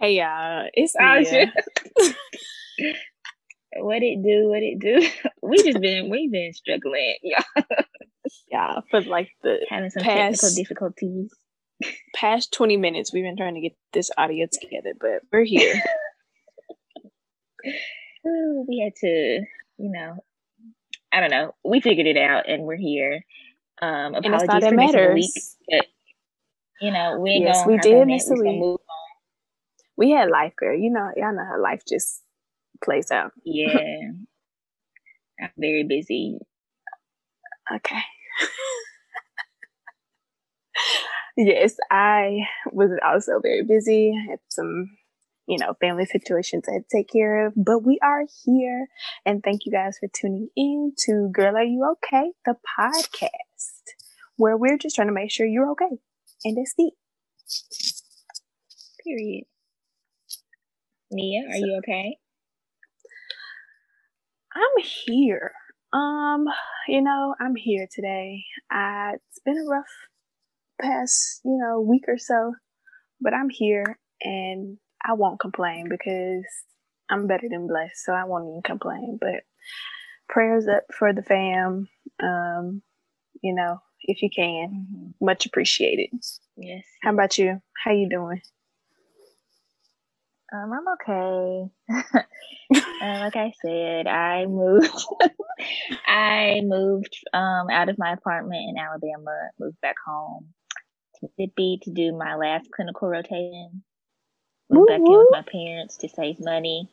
Hey y'all, it's Oh, Mia. shit. what it do? What it do? We just been we been struggling, y'all, Yeah, for like the having some technical Past- difficulties. past 20 minutes we've been trying to get this audio together, but we're here. Ooh, we had to, you know, I don't know. We figured it out, and we're here. Um, and it's apologies not for missing a week, but you know we Yes, we did miss a week. We had life, girl. You know, y'all know how life just plays out. Yeah, I'm very busy. Okay. yes, I was also very busy. I had some, you know, family situations I had to take care of, but we are here. And thank you guys for tuning in to Girl Are You Okay? The podcast, where we're just trying to make sure you're okay. And it's deep. Period. Nia, are So- you okay? I'm here. Um, you know, I'm here today. Uh, it's been a rough past, you know, week or so, but I'm here and I won't complain because I'm better than blessed, so I won't even complain. But prayers up for the fam. Um, you know, if you can, Mhm. much appreciated. Yes. How about you? How you doing? Um, I'm okay. uh, like I said, I moved. I moved um out of my apartment in Alabama, moved back home to Mississippi to do my last clinical rotation. Moved back in with my parents to save money.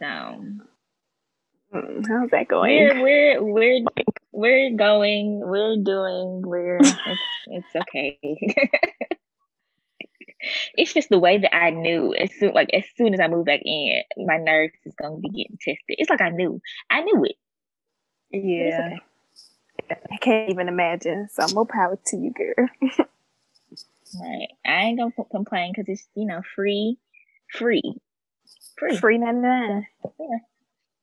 So Mm, how's that going? we're we're we're we're going. We're doing. We're it's it's okay. It's just the way that I knew as soon like as soon as I moved back in, my nerves is gonna be getting tested. It's like I knew. I knew it. Yeah, okay. I can't even imagine. So more power to you, girl. Right. I ain't gonna co- complain because it's you know free, free, free. Free 99. Yeah.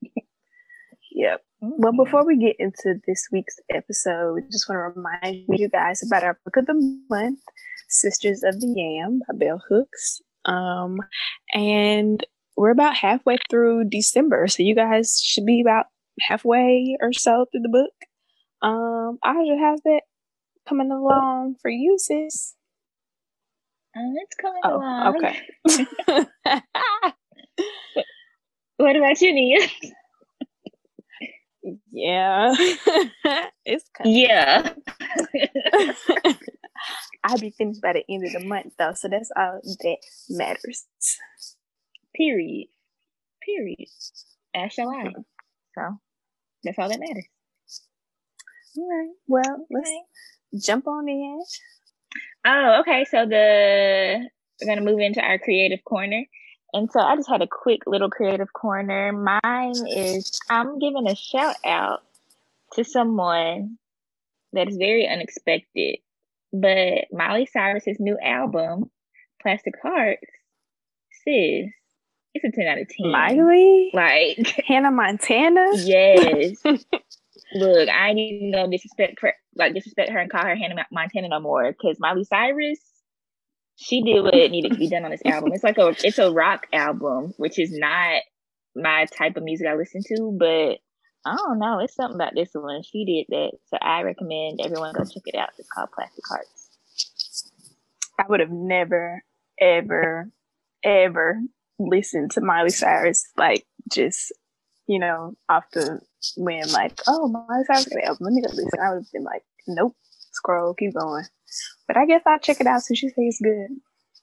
Yep. Well, before we get into this week's episode, we just want to remind you guys about our book of the month, Sisters of the Yam by Bell Hooks. Um, and we're about halfway through December, so you guys should be about halfway or so through the book. Um, I should have that coming along for you, sis. Um, it's coming Oh, along. okay. What about you, Nia? Yeah, it's coming. yeah. I'll be finished by the end of the month, though, so that's all that matters. Period. Period. As shall I. So that's all that matters. All right. Well, let's Okay. jump on in. Oh, okay. So the we're gonna move into our creative corner. And so I just had a quick little creative corner. Mine is I'm giving a shout out to someone that is very unexpected. But Miley Cyrus's new album, Plastic Hearts, sis, it's a 10 out of 10. Miley, Like, Hannah Montana. yes. Look, I ain't even gonna disrespect her, like disrespect her and call her Hannah Montana no more. Because Miley Cyrus, she did what needed to be done on this album. It's like a, it's a rock album, which is not my type of music I listen to. But I don't know, it's something about this one. She did that, so I recommend everyone go check it out. It's called Plastic Hearts. I would have never, ever, ever listened to Miley Cyrus like just you know off the whim. Like, oh, Miley Cyrus got an album. Let me go listen. I would have been like, nope. Scroll, keep going. But I guess I'll check it out since you say it's good.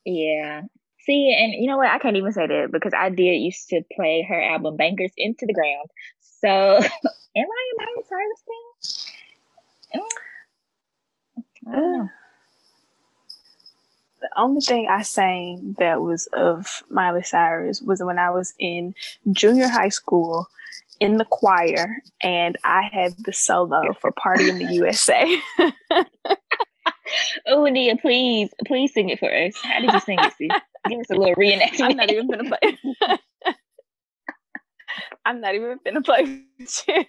Yeah. See, and you know what? I can't even say that because I did used to play her album Bangerz into the ground. So, am I a Miley Cyrus fan? Mm. I don't know. The only thing I sang that was of Miley Cyrus was when I was in junior high school in the choir and I had the solo for Party in the USA. Oh, Nia, please, please sing it for us. How did you sing it? Give us a little reenactment. I'm not even gonna play. I'm not even gonna play with you.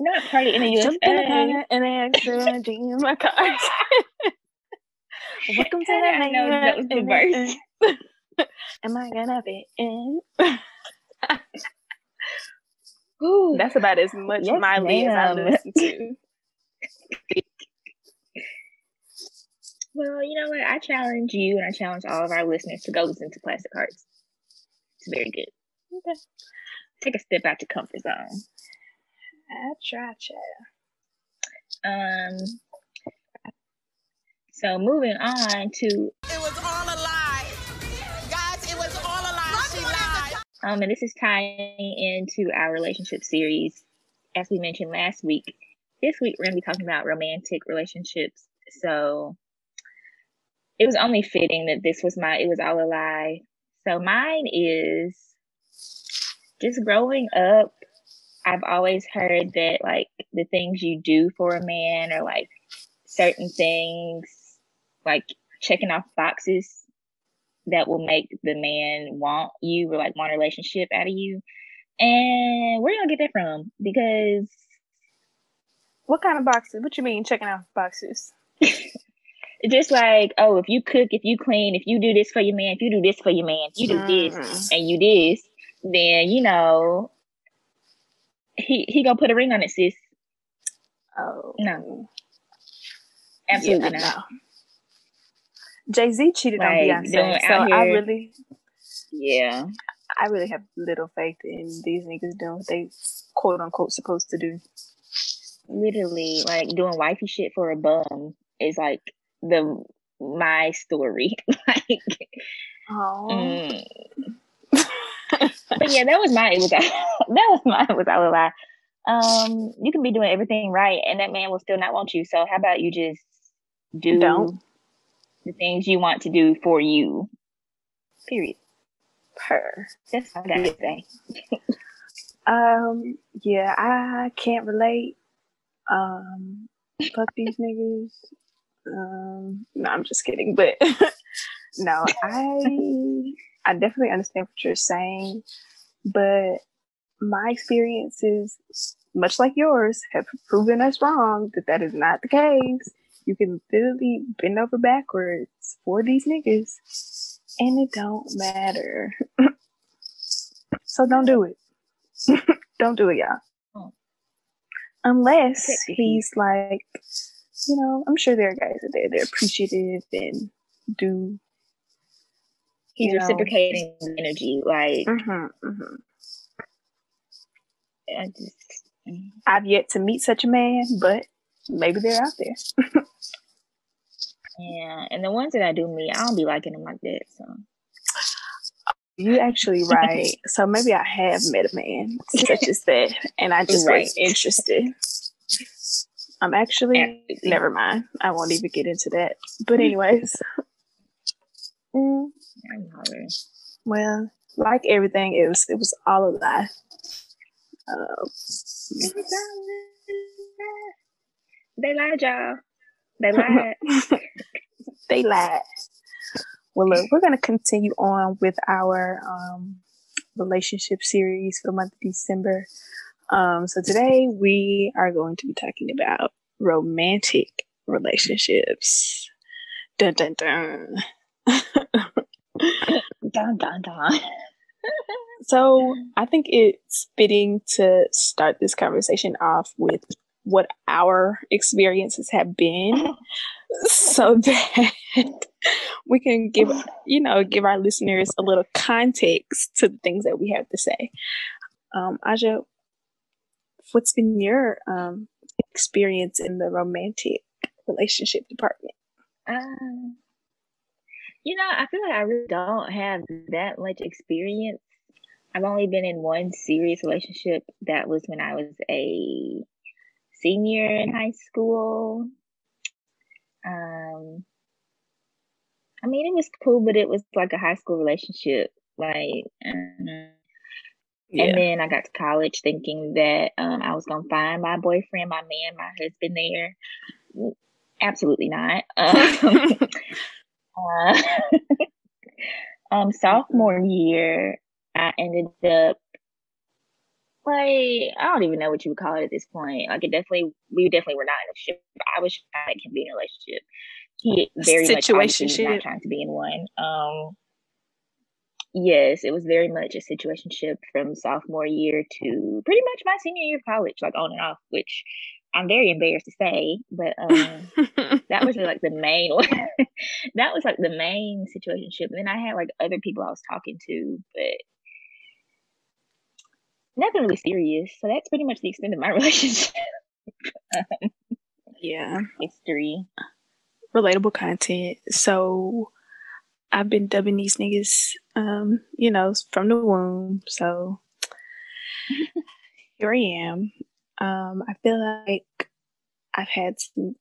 Not party in the Jumping upon USA. it and accidentally in my car. Welcome to the I know that was the verse. Am I gonna be in? Ooh, That's about as much Yes, Miley as I listen to. well, you know what? I challenge you and I challenge all of our listeners to go listen to Plastic Hearts. It's very good. Okay. Take a step out your comfort zone. I try, child. Um. So moving on to It was all a lie. Guys, it was all a lie. She lied. um, and this is tying into our relationship series, as we mentioned last week. This week we're gonna be talking about romantic relationships. So it was only fitting that this was my. It was all a lie. So mine is just growing up. I've always heard that like the things you do for a man are like certain things, like checking off boxes that will make the man want you or like want a relationship out of you. And where y'all get that from? Because What kind of boxes? What you mean checking off boxes? just like, oh, if you cook, if you clean, if you do this for your man, if you do this for your man, if you do this Mhm. and you this, then you know he he gonna put a ring on it, sis. Oh No. Absolutely Yeah, not. no. Jay Z cheated Like, on Beyonce, so out I really, Yeah. I really have little faith in these niggas doing what they quote unquote supposed to do. Literally, like doing wifey shit for a bum is like the my story. like Oh, mm. But yeah, that was my it was that was my it was all a lie. Um, you can be doing everything right and that man will still not want you. So how about you just do Don't. the things you want to do for you. Period. her. That's all I gotta say. Um, yeah, I can't relate. Um, fuck these niggas. Um, no, I'm just kidding. But no, I I definitely understand what you're saying, but my experiences, much like yours, have proven us wrong that that is not the case. You can literally bend over backwards for these niggas, and it don't matter. so don't do it. don't do it, y'all. Oh. Unless he's like, you know, I'm sure there are guys out there they're appreciative and do. He's You know. reciprocating energy. Like hmm hmm I just mm. I've yet to meet such a man, but maybe they're out there. yeah. And the ones that I do meet, I don't be liking them like that. So You actually right. so maybe I have met a man such as that, and I just Right. was interested. I'm actually Absolutely. never mind. I won't even get into that. But anyways, mm, well, like everything else, it was all a lie. Uh, They lied, y'all. They lied. they lied. Well, look, we're going to continue on with our um, relationship series for the month of December. Um, so today we are going to be talking about romantic relationships. Dun dun dun. dun dun dun. So I think it's fitting to start this conversation off with what our experiences have been so that we can give you know give our listeners a little context to the things that we have to say um aja what's been your um experience in the romantic relationship department Um, you know, I feel like I really don't have that much experience. I've only been in one serious relationship. That was when I was a senior in high school. Um, I mean, it was cool, but it was like a high school relationship. Like, uh, and then I got to college thinking that um, I was gonna find my boyfriend, my man, my husband there. Absolutely not. Um, uh, um, sophomore year, I ended up like I don't even know what you would call it at this point. Like it definitely, we definitely were not in a relationship. I was trying to be in a relationship, he very much obviously was not trying to be in one. Um, yes, it was very much a situationship from sophomore year to pretty much my senior year of college, like on and off, which I'm very embarrassed to say, but um, that was like the main one. that was like the main situationship. And then I had like other people I was talking to, but nothing really serious. So that's pretty much the extent of my relationship yeah. history. relatable content. So I've been dubbing these niggas, um, you know, from the womb. So here I am. Um, I feel like I've had some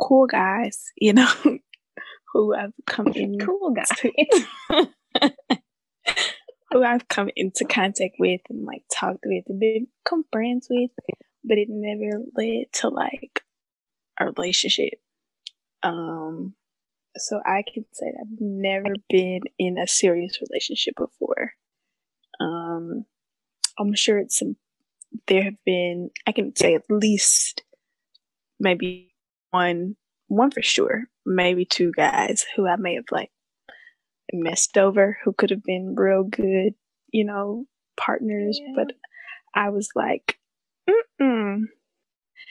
cool guys, you know, who I've come in Cool guy. who I've come into contact with and like talked with and become friends with, but it never led to like a relationship. Um, so I can say that I've never been in a serious relationship before. Um, I'm sure it's some. There have been, I can say at least maybe one, one for sure, maybe two guys who I may have like messed over who could have been real good, you know, partners, Yeah. but I was like, mm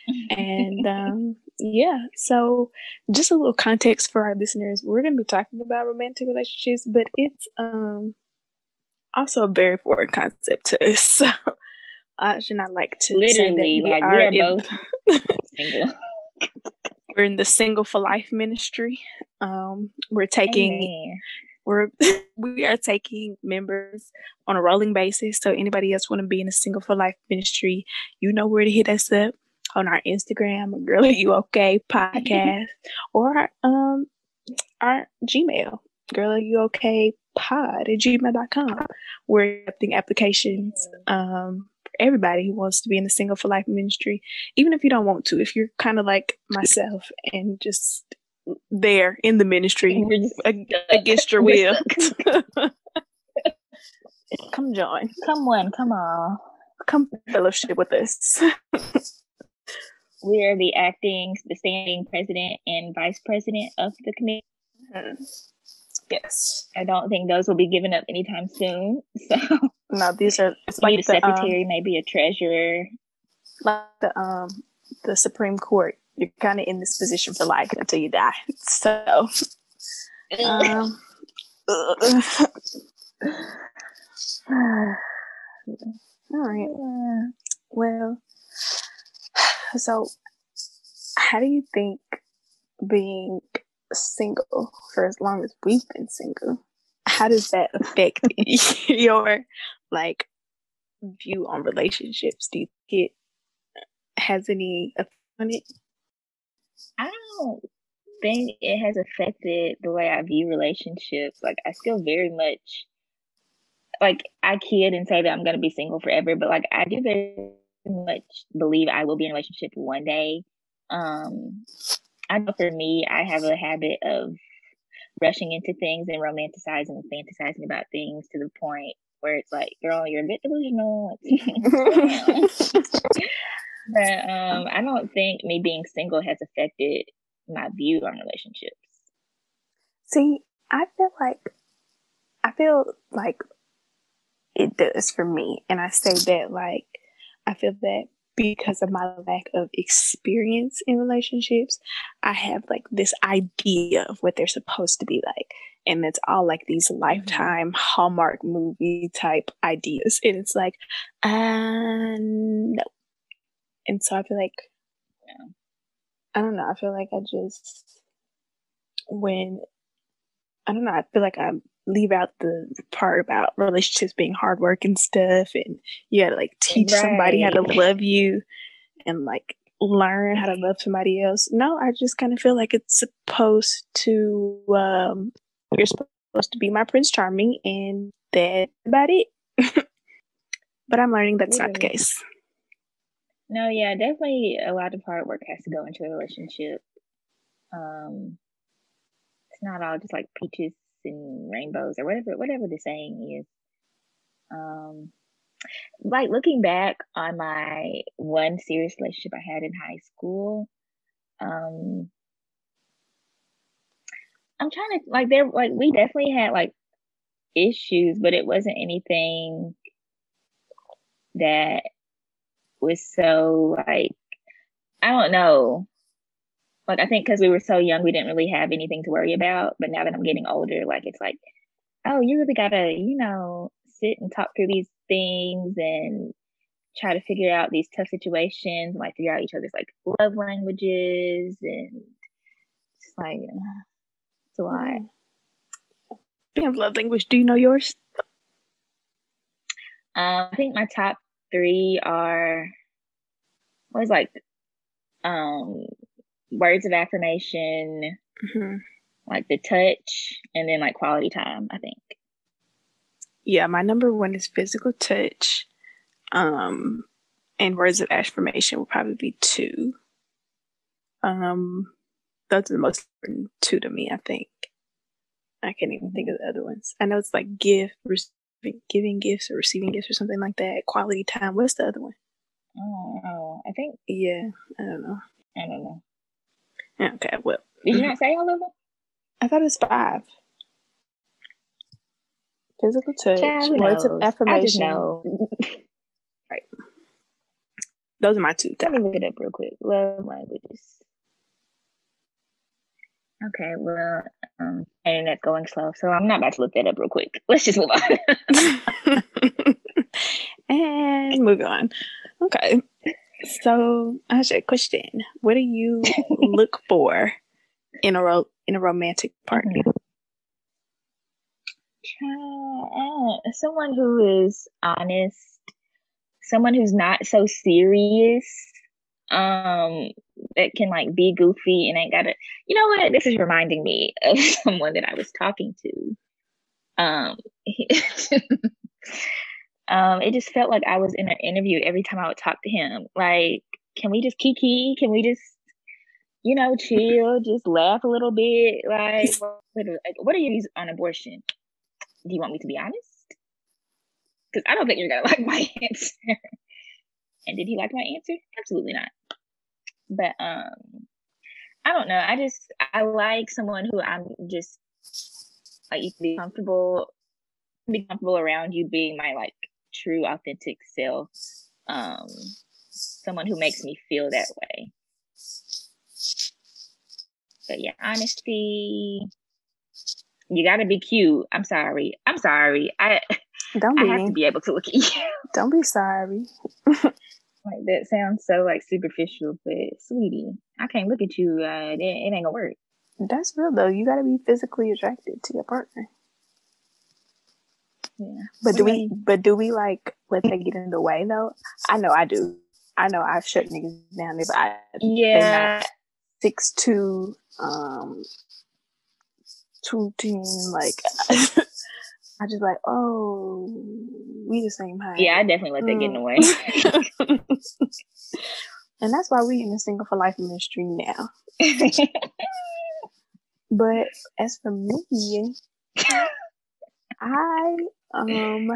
and um, yeah, so just a little context for our listeners. We're going to be talking about romantic relationships, but it's um also a very foreign concept to us. So I should not like to say that Literally, we like are in, both single. we're in the single for life ministry. Um, we're taking Amen. we're we are taking members on a rolling basis. So anybody else want to be in a single for life ministry, you know where to hit us up on our Instagram, Girl Are You Okay podcast, or our, um our Gmail, Girl Are You Okay pod at gmail.com. We're accepting applications um for everybody who wants to be in the single for life ministry, even if you don't want to, if you're kind of like myself and just there in the ministry We're just ag- against your will. come join. Come on, come on. Come fellowship with us. We are the acting, the standing president and vice president of the committee. yes. I don't think those will be given up anytime soon. So No, these are it's maybe like the um, secretary, maybe a treasurer. like the um the Supreme Court. You're kind of in this position for life until you die. So, um, all right. Well, so how do you think being single for as long as we've been single, how does that affect your like view on relationships? Do you think it has any effect on it? I don't think it has affected the way I view relationships. Like I still very much like I kid and say that I'm gonna be single forever, but like I do very much believe I will be in a relationship one day. Um I know for me, I have a habit of rushing into things and romanticizing and fantasizing about things to the point where it's like, girl, you're a bit delusional. but um, I don't think me being single has affected my view on relationships. See, I feel like I feel like it does for me, and I say that like I feel that because of my lack of experience in relationships, I have like this idea of what they're supposed to be like, and it's all like these lifetime Hallmark movie type ideas, and it's like, uh, no, and so I feel like Yeah. I don't know. I feel like I just when I don't know. I feel like I leave out the part about relationships being hard work and stuff, and you gotta like teach somebody how to love you and like learn how to love somebody else. No, I just kind of feel like it's supposed to. um You're supposed to be my prince charming, and that's about it. but I'm learning that's not the case. No, yeah, definitely a lot of hard work has to go into a relationship. Um, it's not all just like peaches and rainbows or whatever whatever the saying is. Um, like looking back on my one serious relationship I had in high school, um, I'm trying to like there like we definitely had like issues, but it wasn't anything that was so like I don't know. Like I think because we were so young, we didn't really have anything to worry about. But now that I'm getting older, like it's like, oh, you really gotta, you know, sit and talk through these things and try to figure out these tough situations, like figure out each other's like love languages and just like it's a lot. Speaking of love language, do you know yours? Um, I think my top three are was like um words of affirmation, Mm-hmm. like the touch, and then like quality time. I think. Yeah, my number one is physical touch. Um, and words of affirmation will probably be two. Um, those are the most important two to me, I think. I can't even think of the other ones. I know it's like gift, receiving, giving gifts or receiving gifts or something like that. Quality time. What's the other one? Oh, oh I think Yeah, I don't know. I don't know. Yeah, Okay, well, Did you not say all of them? I thought it was five. Physical touch, Child, who words of knows? I just affirmation. know. Those are my two Let me look it up real quick. Love languages. Okay, well, um, internet's going slow, so I'm not about to look that up real quick. Let's just move on. and move on. Okay. So, Aja, question: What do you look for in a ro- in a romantic partner? Uh, someone who is honest, someone who's not so serious, um, that can like be goofy and ain't gotta. You know what? This is reminding me of someone that I was talking to. Um, um, it just felt like I was in an interview every time I would talk to him. Like, can we just kiki? Can we just, you know, chill, just laugh a little bit? Like, what, are your views on abortion? Do you want me to be honest? Because I don't think you're gonna like my answer. and did he like my answer? Absolutely not. But um, I don't know. I just I like someone who I'm just like you can be comfortable, be comfortable around you being my like true authentic self. Um, someone who makes me feel that way. But yeah, honesty. You gotta be cute. I'm sorry. I'm sorry. I Don't I be. have to be able to look at you. Don't be sorry. like that sounds so like superficial, but sweetie, I can't look at you. Uh, it, it ain't gonna work. That's real though. You got to be physically attracted to your partner. Yeah. But do we? But do we like let that get in the way though? I know I do. I know I've shut niggas down if I Yeah. six two, um, two ten. Like I just like, oh, we the same height. Yeah, I definitely let that get in the way. and that's why we in the single for life ministry now. But as for me, I um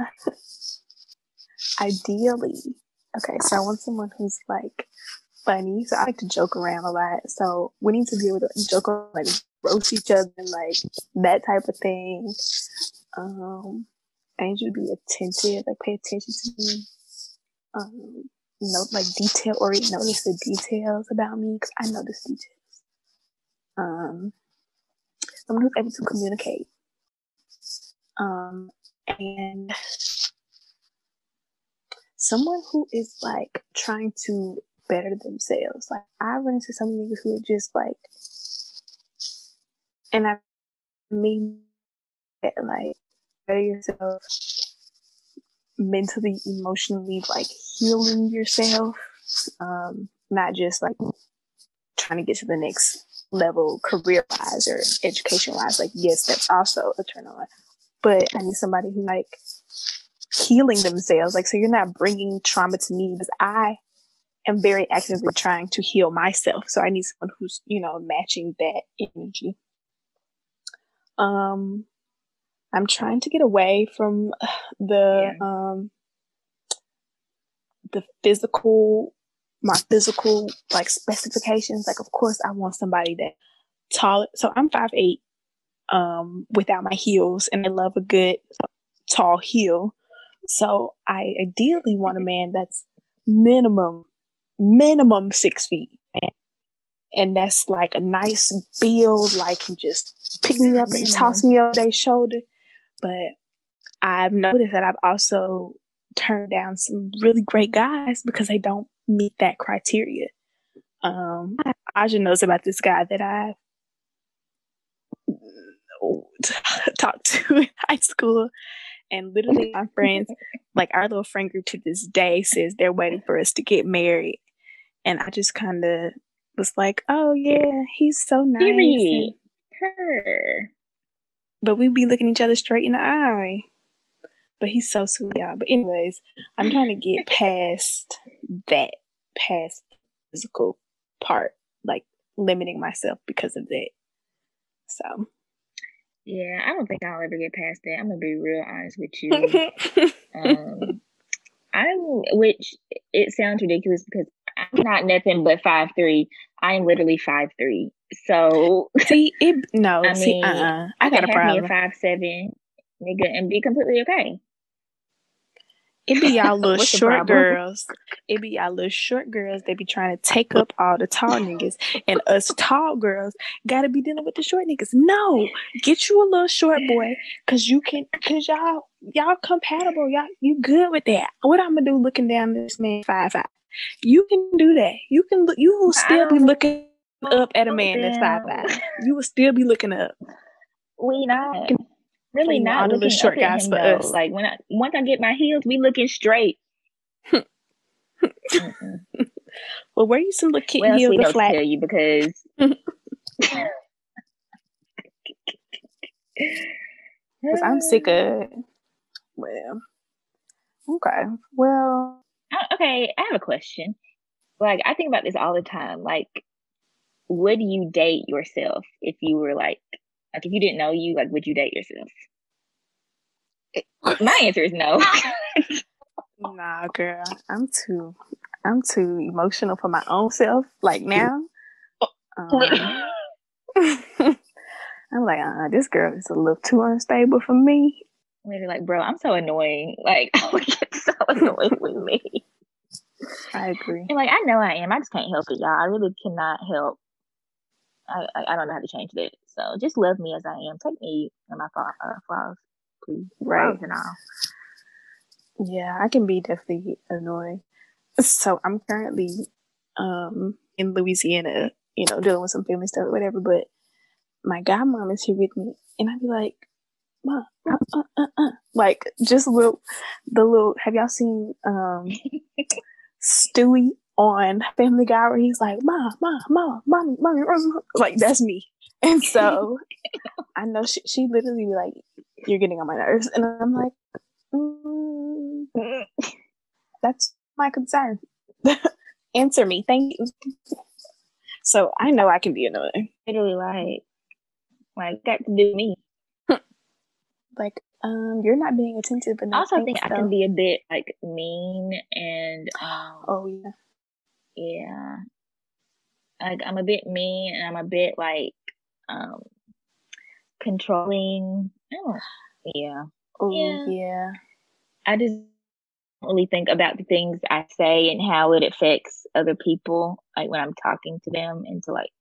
ideally okay, so I want someone who's like funny. So I like to joke around a lot. So we need to be able to joke around, like roast each other and like that type of thing. Um I need you to be attentive, like pay attention to me. Um note like detail or notice the details about me because I notice details. Um someone who's able to communicate. Um, and someone who is like trying to better themselves. Like I run into some niggas who are just like, and I mean that like better yourself mentally, emotionally, like healing yourself. Um, not just like trying to get to the next level career wise or education wise. Like, yes, that's also a turn on. But I need somebody who like healing themselves. Like, so you're not bringing trauma to me because I am very actively trying to heal myself. So I need someone who's, you know, matching that energy. Um, I'm trying to get away from the, um, the physical my physical like specifications. Like, of course, I want somebody that tall. So I'm five eight, um, without my heels, and I love a good tall heel. So I ideally want a man that's minimum minimum six feet. And that's like a nice build, like he just pick me up and toss me over their shoulder. But I've noticed that I've also turned down some really great guys because they don't meet that criteria. Um, Aja knows about this guy that I talked to in high school. And literally, my friends, like our little friend group to this day, says they're waiting for us to get married. And I just kind of was like, oh, yeah, he's so nice. Her. but we be looking each other straight in the eye. But he's so sweet, y'all. But anyways, I'm trying to get past that, past physical part, like limiting myself because of that. So Yeah, I don't think I'll ever get past that. I'm gonna be real honest with you. um, I'm, which it sounds ridiculous because I'm not nothing but five three. I am literally five three. So see it no, I see mean, uh uh I I got a have me a five seven nigga and be completely okay. It be y'all little short girls. It be y'all little short girls. They be trying to take up all the tall niggas, and us tall girls gotta be dealing with the short niggas. No, get you a little short boy, cause you can, cause y'all y'all compatible. Y'all you good with that. What I'm gonna do looking down this man five five? You can do that. You can look. You will still be looking up at a man that's five five. You will still be looking up. We not really not the looking short up at him though. us. Like when I once I get my heels, we looking straight. Well, wear you some kitten Well, heels notes flat. tell you because Cause I'm sick of. Well, okay. Well, Uh, okay, I have a question. Like, I think about this all the time. Like, would you date yourself if you were like, like if you didn't know you, like, would you date yourself? My answer is no. nah, girl. I'm too. I'm too emotional for my own self. Like now. Um, I'm like, uh, this girl is a little too unstable for me. Literally, like, bro, I'm so annoying. Like, I would get so annoyed with me. I agree. And like, I know I am. I just can't help it, y'all. I really cannot help. I I, don't know how to change that. So just love me as I am. Take me and my uh, flaws, please. Right. Flaws and all. Yeah, I can be definitely annoying. So I'm currently um in Louisiana, you know, dealing with some family stuff or whatever, but my godmom is here with me and I'd be like, Mom, uh, uh, uh, uh. like just little the little have y'all seen um Stewie on Family Guy where he's like, Mom, Mom, Mom, Mommy, Mommy, Mommy like that's me. And so I know she she literally be like, You're getting on my nerves and I'm like, mm, that's my concern. Answer me, thank you. So I know I can be annoying. Literally, like, like got to do me. Like, um, you're not being attentive I enough. also think thanks, I can be a bit like mean and um Oh yeah. Yeah. Like I'm a bit mean and I'm a bit like um controlling. Oh, yeah. Oh Yeah. yeah. I just really think about the things I say and how it affects other people, like when I'm talking to them and to like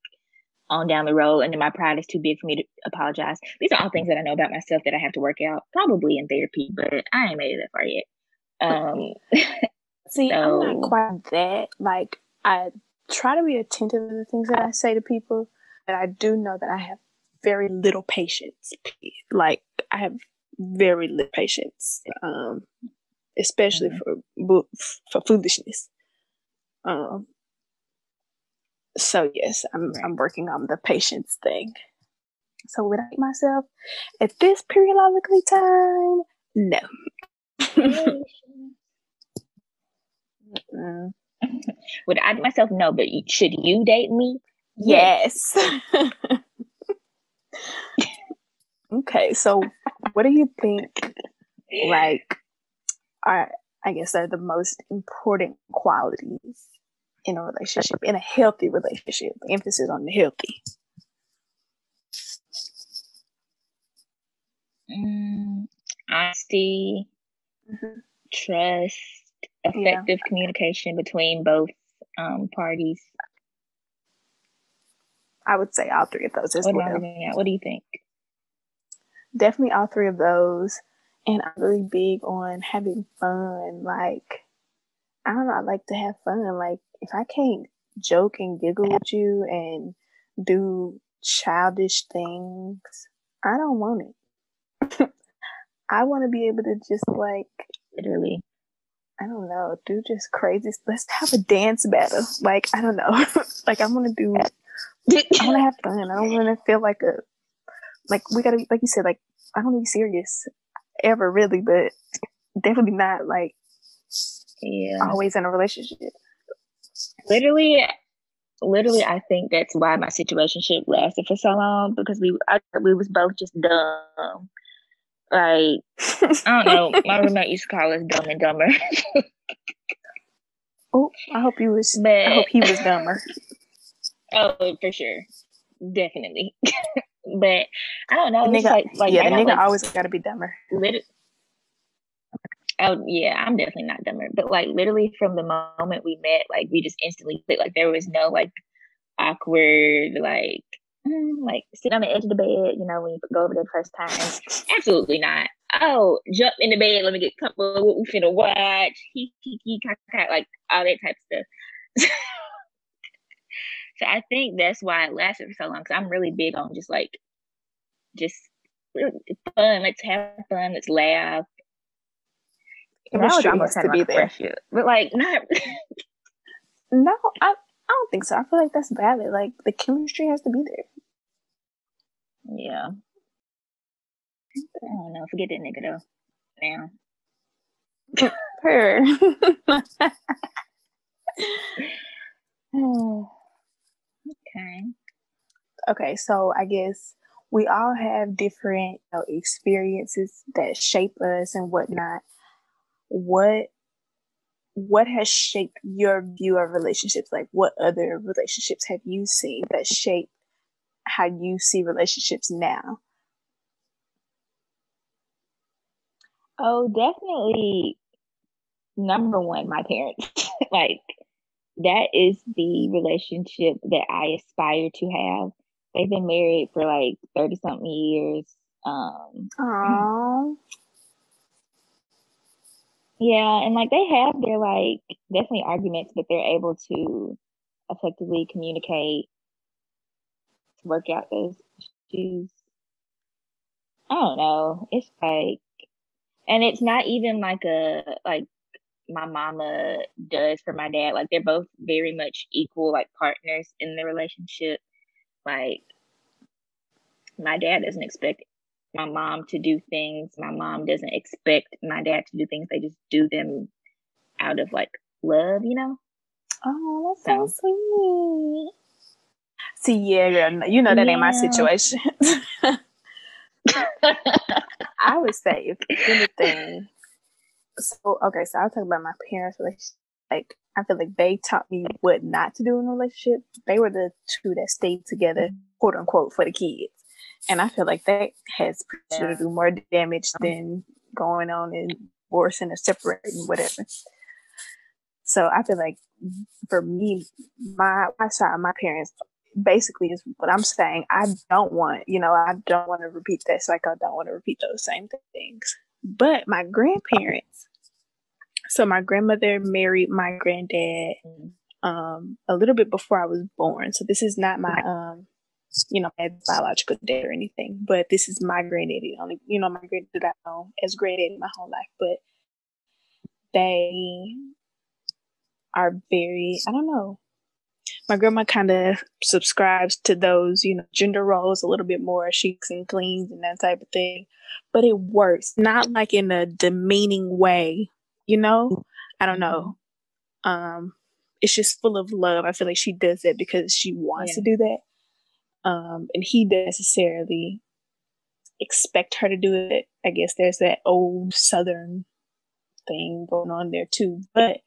on down the road and then my pride is too big for me to apologize. These are all things that I know about myself that I have to work out, probably in therapy, but I ain't made it that far yet. Um See, I'm not quite that. Like, I try to be attentive to the things that I say to people, but I do know that I have very little patience. Like, I have very little patience, um, especially Mhm. for for foolishness. Um. So yes, I'm Right. I'm working on the patience thing. So would I hate myself at this periodically time? No. Mm. would I myself? No, but should you date me? Yes. okay, so what do you think like are I guess are the most important qualities in a relationship, in a healthy relationship? Emphasis on the healthy. Mm, honesty, Mm-hmm. trust, effective communication between both um, parties. I would say all three of those as What, well. am I looking at? what do you think? Definitely all three of those. And I'm really big on having fun. Like, I don't know, I like to have fun. Like, if I can't joke and giggle with you and do childish things, I don't want it. I want to be able to just like Literally. I don't know, do just crazy. Let's have a dance battle. Like I don't know, like I'm gonna do. I want to have fun. I don't want to feel like a like we gotta like you said like I don't be serious ever really, but definitely not like yeah. always in a relationship. literally literally i think that's why my situationship lasted for so long because we I, we was both just dumb like i don't know my roommate used to call us dumb and dumber oh, I hope he was. but I hope he was dumber. oh for sure definitely but i don't know The nigga, like like yeah, the nigga like, always gotta be dumber. lit- Oh yeah, I'm definitely not dumber. But like literally from the moment we met, like we just instantly clicked. Like there was no like awkward like Mm-hmm. like sit on the edge of the bed, you know, when you go over there the first time. Absolutely not. Oh, jump in the bed, let me get comfortable, what we finna watch, he he he like all that type of stuff. so I think that's why it lasted for so long. Cause I'm really big on just like just fun. Let's have fun. Let's laugh. Chemistry Now has to be there. but like not. No, I I don't think so. I feel like that's valid. Like the chemistry has to be there. yeah. I don't know. Forget that nigga though. Now. Her. Okay. okay, so I guess we all have different you know, experiences that shape us and whatnot. What what has shaped your view of relationships? Like what other relationships have you seen that shape how you see relationships now? Oh, definitely. Number one, my parents. like that is the relationship that I aspire to have. They've been married for like thirty something years. Um, Aww. Yeah, and like they have their like definitely arguments, but they're able to effectively communicate, to work out those issues. I don't know. It's like, and it's not even like a like my mama does for my dad. Like they're both very much equal, like partners in the relationship. Like my dad doesn't expect my mom to do things. My mom doesn't expect my dad to do things. They just do them out of like love, you know? Oh, that's so So- sweet. See, yeah, girl, you know that ain't my situation. I would say, if anything, so okay, so I'll talk about my parents' relationship. Like, I feel like they taught me what not to do in a relationship. They were the two that stayed together, quote unquote, for the kids. And I feel like that has potential to do more damage than going on and divorcing or separating, whatever. So I feel like for me, my my side, my parents basically is what I'm saying. I don't want, you know, I don't want to repeat that cycle. I don't want to repeat those same things. But my grandparents, so my grandmother married my granddad um a little bit before I was born. So this is not my um you know, my biological dad or anything, but this is my granddaddy. Only you know, my granddad I know as granddaddy my whole life, but they are very I don't know. My grandma kind of subscribes to those, you know, gender roles a little bit more. She cooks and cleans and that type of thing. But it works. Not like in a demeaning way, you know? I don't know. Um, it's just full of love. I feel like she does that because she wants to do that. Um, and he doesn't necessarily expect her to do it. I guess there's that old southern thing going on there too. But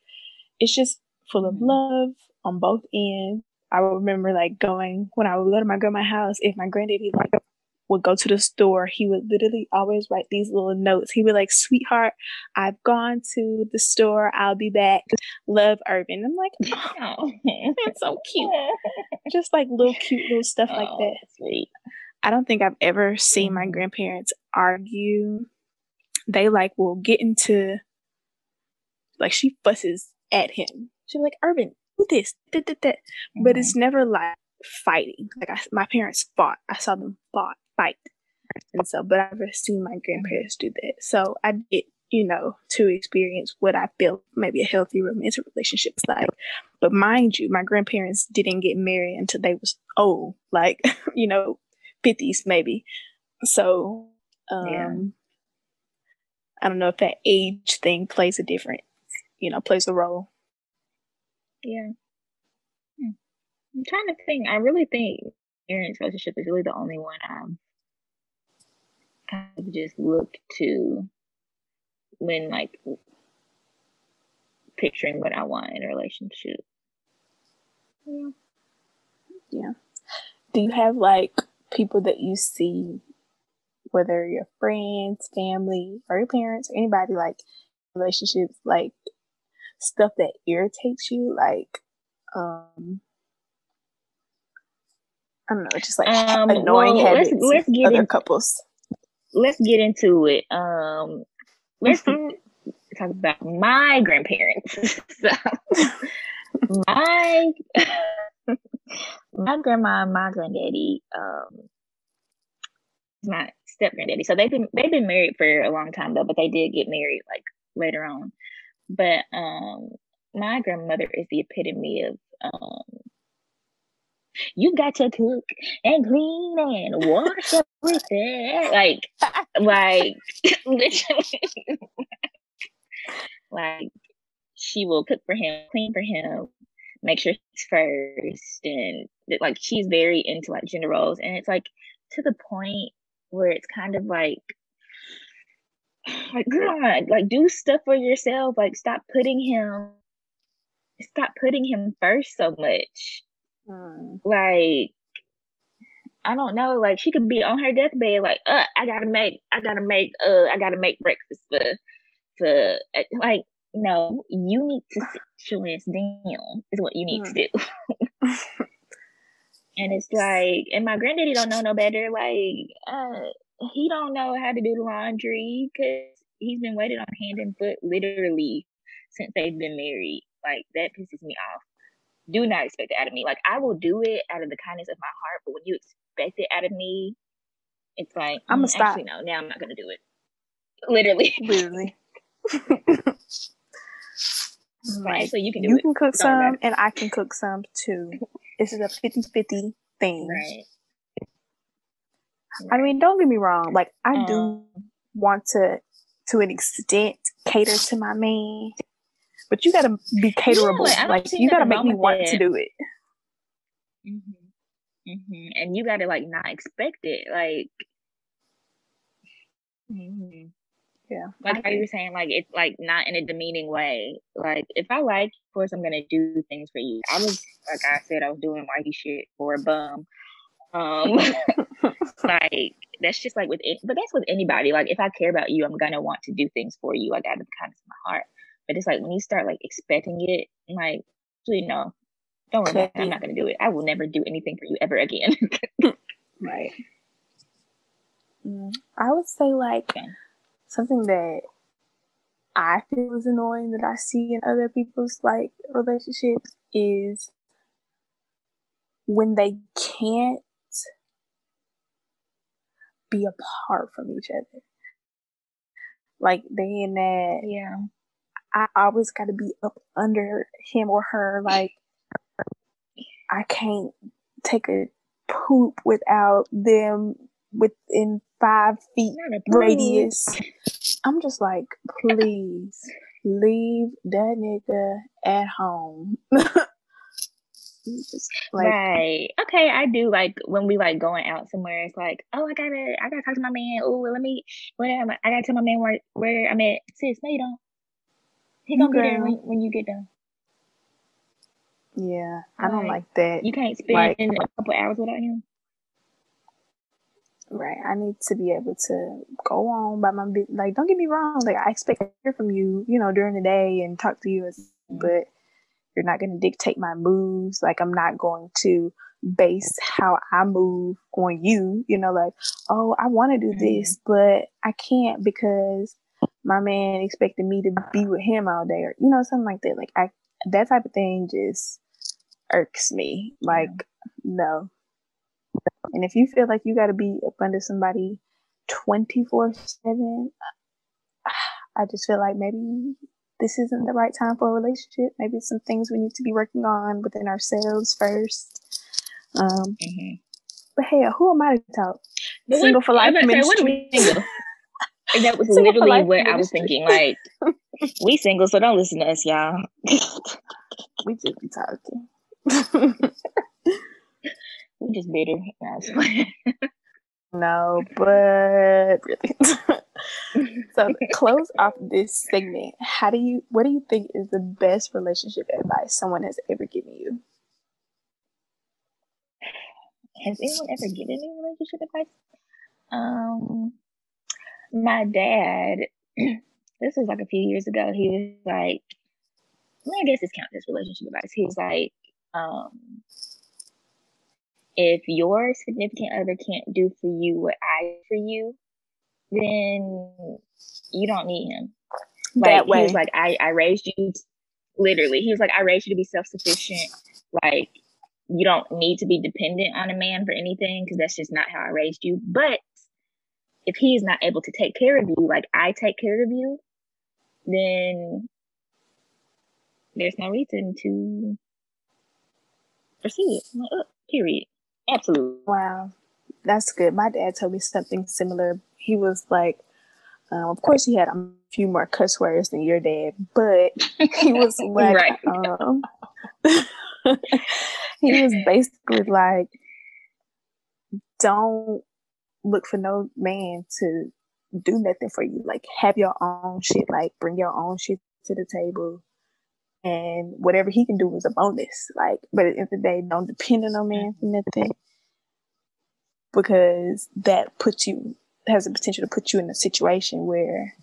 it's just full of Mhm. love on both ends. I remember like going when I would go to my grandma's house, if my granddaddy like would go to the store, he would literally always write these little notes. He would like, "Sweetheart, I've gone to the store. I'll be back. Love, Urban." I'm like, oh, that's so cute. Just like little cute little stuff oh, like that. Sweet. I don't think I've ever seen my mm-hmm. grandparents argue. They like will get into like she fusses at him. She's like, Urban, do this, da, da, da. Mm-hmm. but it's never like fighting. Like I, my parents fought. I saw them fought, fight, and so. But I've seen my grandparents do that. So I did, you know, to experience what I feel maybe a healthy romantic relationship is like. But mind you, my grandparents didn't get married until they was old, like you know, 50s maybe. So, um, yeah. I don't know if that age thing plays a different, you know, plays a role. Yeah. Hmm. I'm trying to think. I really think parents' relationship is really the only one I'm kind of just look to when like picturing what I want in a relationship. Yeah. Yeah. Do you have like people that you see, whether your friends, family, or your parents, or anybody like relationships, like stuff that irritates you, like um I don't know, just like um, annoying well, habits let's, let's get other in, couples. Let's get into it. Um let's talk about my grandparents. so my my grandma and my granddaddy, um, my step granddaddy. So they've been they've been married for a long time though, but they did get married like later on. But um, my grandmother is the epitome of um, you got to cook and clean and wash everything. Like, like literally, like she will cook for him, clean for him, make sure he's first and like she's very into like gender roles and it's like to the point where it's kind of like like god like do stuff for yourself like stop putting him stop putting him first so much mm. like I don't know, like she could be on her deathbed, like, uh, I gotta make, I gotta make, uh, I gotta make breakfast for, for, uh, like, no, you need to sit your ass down is what you need mm. to do. and it's like, and my granddaddy don't know no better. Like, uh, he don't know how to do the laundry because he's been waiting on hand and foot literally since they've been married. Like that pisses me off. Do not expect it out of me. Like I will do it out of the kindness of my heart, but when you expect it out of me, it's like I'm gonna mm, stop. Actually, no, now I'm not gonna do it. Literally, literally. Right. So you can do you it. can cook some and I can cook some too. This is a 50-50 thing. Right. I mean, don't get me wrong. Like I um, do want to, to an extent, cater to my man, but you gotta be caterable. Yeah, like, you gotta make me want to do it. Mm-hmm. Mm-hmm. And you gotta like not expect it. Like, mm-hmm. Yeah. Like how you were saying, like it's like not in a demeaning way. Like if I like, of course I'm gonna do things for you. I was like I said, I was doing whitey shit for a bum. Um like that's just like with it but that's with anybody. Like if I care about you, I'm gonna want to do things for you, like out of the kindness of my heart. But it's like when you start like expecting it, like you know, don't worry, I'm not gonna do it. I will never do anything for you ever again. right. Mm, I would say like okay something that I feel is annoying that I see in other people's like relationships is when they can't be apart from each other. Like they in that yeah. I always gotta be up under him or her. Like I can't take a poop without them within five feet radius. I'm just like, please leave that nigga at home. like, right. Okay, I do like when we like going out somewhere. It's like, oh, I gotta, I gotta talk to my man. Oh, let me, whatever. I gotta tell my man where where I'm at. Sis, no, you don't. He gonna okay. be there when, when you get done. Yeah, I don't like that. You can't spend like, a couple hours without him. Right. I need to be able to go on by my. Like, don't get me wrong. Like, I expect to hear from you, you know, during the day and talk to you, mm-hmm. but you're not going to dictate my moves. Like, I'm not going to base how I move on you. You know, like, oh, I want to do mm-hmm. this, but I can't because my man expected me to be with him all day, or you know, something like that. Like, I that type of thing just irks me. Like, no. And if you feel like you got to be up under somebody 24 7, I just feel like maybe this isn't the right time for a relationship. Maybe some things we need to be working on within ourselves first. Um, Mhm. but hey, who am I to talk? But Single what- for life was say, what are we single? And that was Single literally what I was thinking. Like, we single, so don't listen to us, y'all. We just be talking. We just bitter. Nah, I'm just playing. no, but really. so to close off this segment, how do you what do you think is the best relationship advice someone has ever given you? Has anyone ever given any relationship advice? Um, my dad. this was like a few years ago. He was like, well, I guess this counts as relationship advice. He was like, um, if your significant other can't do for you what I do for you, then you don't need him. Like that he way. was like, I, I raised you literally. He was like, I raised you to be self sufficient. Like you don't need to be dependent on a man for anything because that's just not how I raised you. But if he is not able to take care of you like I take care of you, then there's no reason to I'm like, oh, period. Absolutely. Wow, that's good. My dad told me something similar. He was like, um, of course, he had a few more cuss words than your dad, but he was like, Right. um, he was basically like, don't look for no man to do nothing for you. Like, have your own shit. Like, bring your own shit to the table. And whatever he can do is a bonus. Like, but at the end of the day, don't depend on no man for nothing because that puts you has the potential to put you in a situation where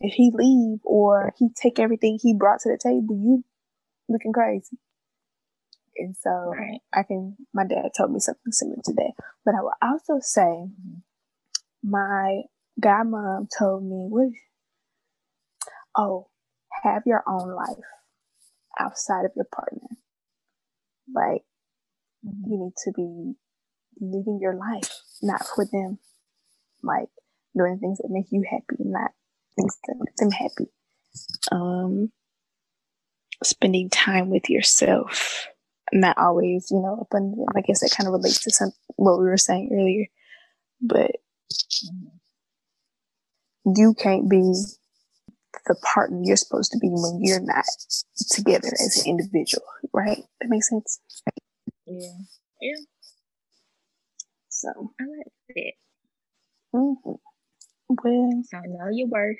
if he leave or he take everything he brought to the table, you looking crazy. And so Right. I can my dad told me something similar to that. But I will also say my godmom told me what oh, have your own life outside of your partner. Like you need to be living your life, not for them. Like doing things that make you happy, not things that make them happy. Um, spending time with yourself, not always, you know, them. I guess that kind of relates to some what we were saying earlier. But you can't be the partner you're supposed to be when you're not together as an individual, right? That makes sense. Yeah. Yeah. So, I like it. mhm. well, So know your worth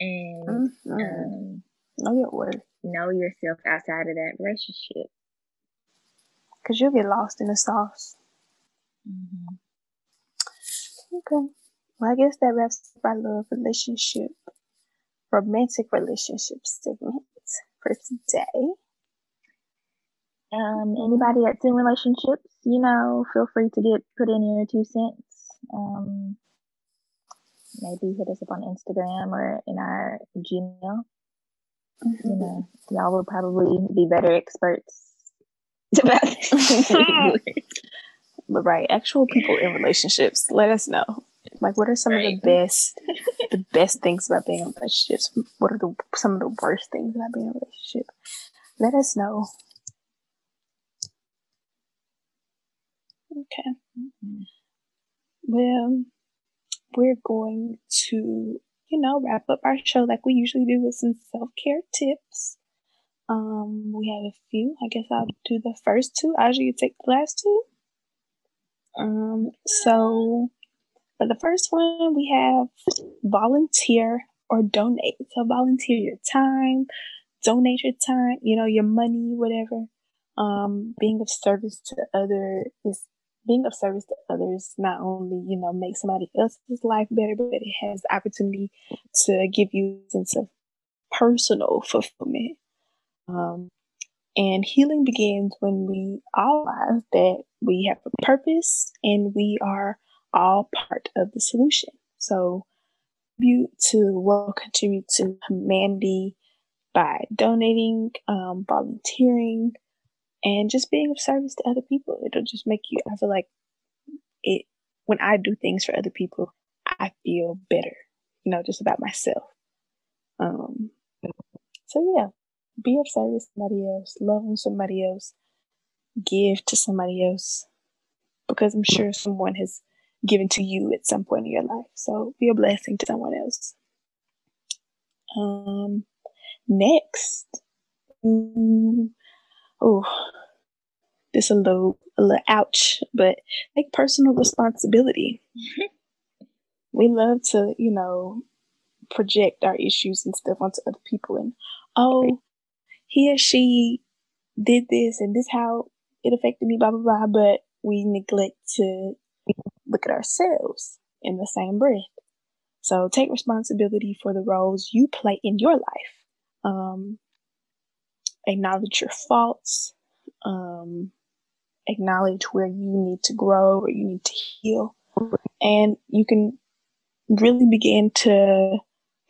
and mhm. um, know your worth. know yourself outside of that relationship. Because you'll get lost in the sauce. Mm-hmm. Okay. Well, I guess that wraps up our love relationship, romantic relationship segment for today. Um, anybody that's in relationships, you know, feel free to get put in your two cents. Um, maybe hit us up on Instagram or in our Gmail. You know, y'all will probably be better experts about this. than we would. But right, actual people in relationships, let us know. Like, what are some of the best, the best things about being in relationships? What are the some of the worst things about being in a relationship? Let us know. Okay. Well, we're going to, you know, wrap up our show like we usually do with some self care tips. Um, we have a few. I guess I'll do the first two. Aja, you take the last two. Um, so for the first one, we have volunteer or donate. So volunteer your time, donate your time, you know, your money, whatever. Um, being of service to other is being of service to others not only, you know, makes somebody else's life better, but it has the opportunity to give you a sense of personal fulfillment. Um, and healing begins when we all realize that we have a purpose and we are all part of the solution. So, you to what contribute to humanity by donating, um, volunteering, and just being of service to other people. It'll just make you, I feel like it, when I do things for other people, I feel better, you know, just about myself. Um, so yeah, be of service to somebody else, love on somebody else, give to somebody else, because I'm sure someone has given to you at some point in your life. So be a blessing to someone else. Um, next, oh, this a little, a little ouch, but take personal responsibility. we love to, you know, project our issues and stuff onto other people and, oh, he or she did this and this how it affected me, blah, blah, blah. But we neglect to look at ourselves in the same breath. So take responsibility for the roles you play in your life. Um, acknowledge your faults, um, acknowledge where you need to grow or you need to heal. And you can really begin to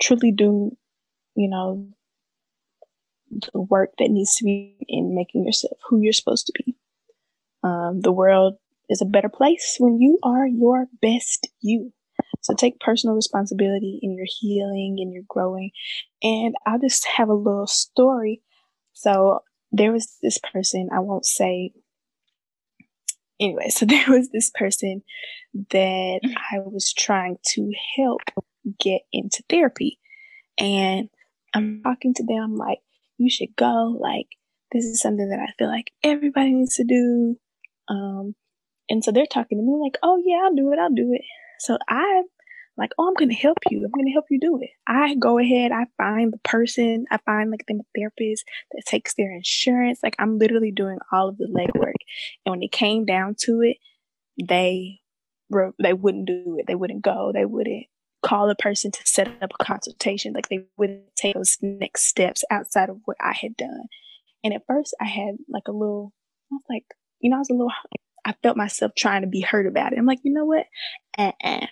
truly do, you know, the work that needs to be in making yourself who you're supposed to be. Um, the world is a better place when you are your best you. So take personal responsibility in your healing and your growing. And I'll just have a little story so there was this person, I won't say anyway, so there was this person that I was trying to help get into therapy. And I'm talking to them like, you should go. Like, this is something that I feel like everybody needs to do. Um, and so they're talking to me like, oh, yeah, I'll do it. I'll do it. So I'm like, oh, I'm going to help you. I'm going to help you do it. I go ahead, I find the person, I find like the therapist that takes their insurance. Like, I'm literally doing all of the legwork. And when it came down to it, they they wouldn't do it. They wouldn't go. They wouldn't call a person to set up a consultation. Like, they wouldn't take those next steps outside of what I had done. And at first, I had like a little, I was like, you know, I was a little, I felt myself trying to be hurt about it. I'm like, you know what? Uh-uh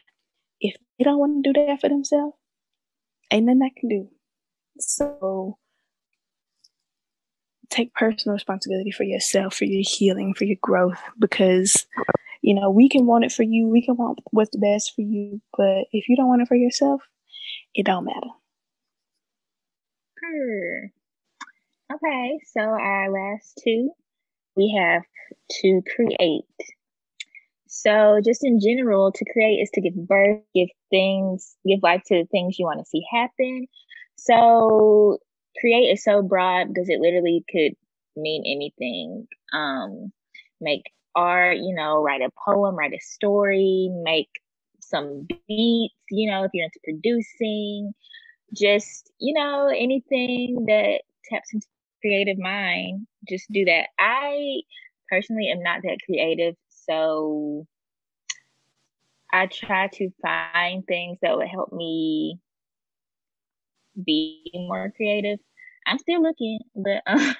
if they don't want to do that for themselves, ain't nothing I can do. So take personal responsibility for yourself, for your healing, for your growth, because you know we can want it for you, we can want what's the best for you, but if you don't want it for yourself, it don't matter. Okay, so our last two, we have to create. So, just in general, to create is to give birth, give things, give life to the things you want to see happen. So, create is so broad because it literally could mean anything. Um, make art, you know, write a poem, write a story, make some beats, you know, if you're into producing, just, you know, anything that taps into creative mind, just do that. I personally am not that creative. So I try to find things that would help me be more creative. I'm still looking, but um,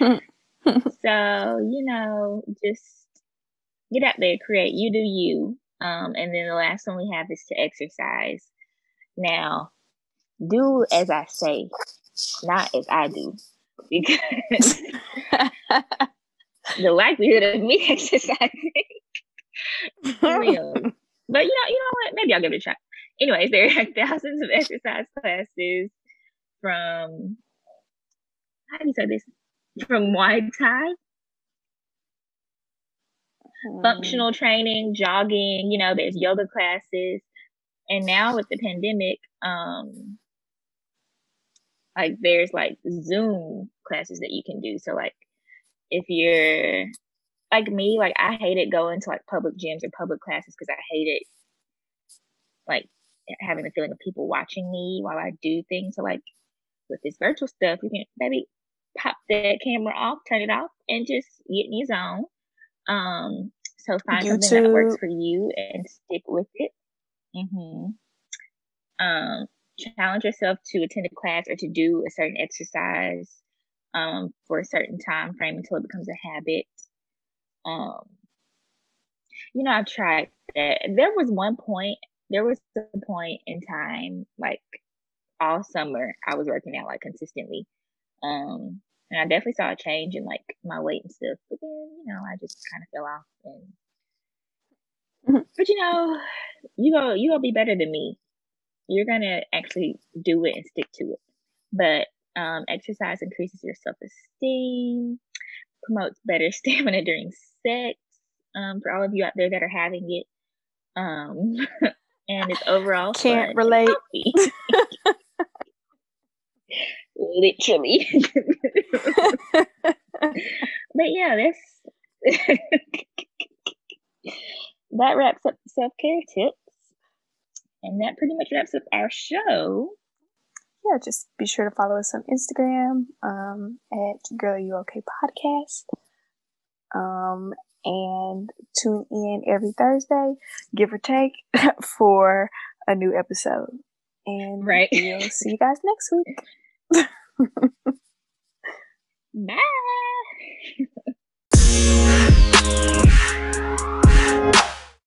so you know, just get out there, create. You do you. Um, and then the last one we have is to exercise. Now, do as I say, not as I do, because the likelihood of me exercising real. But you know, you know what? Maybe I'll give it a try. Anyways, there are thousands of exercise classes from how do you say this? From Muay Thai, hmm. functional training, jogging. You know, there's yoga classes, and now with the pandemic, um, like there's like Zoom classes that you can do. So like if you're like me, like I hated going to like public gyms or public classes because I hated like having the feeling of people watching me while I do things. So like with this virtual stuff, you can maybe pop that camera off, turn it off, and just get in your zone. Um, So find YouTube. something that works for you and stick with it. Mm-hmm. Um, challenge yourself to attend a class or to do a certain exercise um, for a certain time frame until it becomes a habit. Um, you know, I've tried that. There was one point, there was a point in time, like all summer, I was working out like consistently. Um, and I definitely saw a change in like my weight and stuff. But then, you know, I just kind of fell off. And mm-hmm. but you know, you go, you gonna be better than me. You're gonna actually do it and stick to it. But um, exercise increases your self esteem, promotes better stamina during sex. Um, for all of you out there that are having it, um, and it's overall can't relate. Literally. but yeah, that's that wraps up self care tips. And that pretty much wraps up our show. Yeah, just be sure to follow us on Instagram um, at Girl You Okay Podcast. Um, and tune in every Thursday, give or take, for a new episode. And right. we'll see you guys next week. Bye.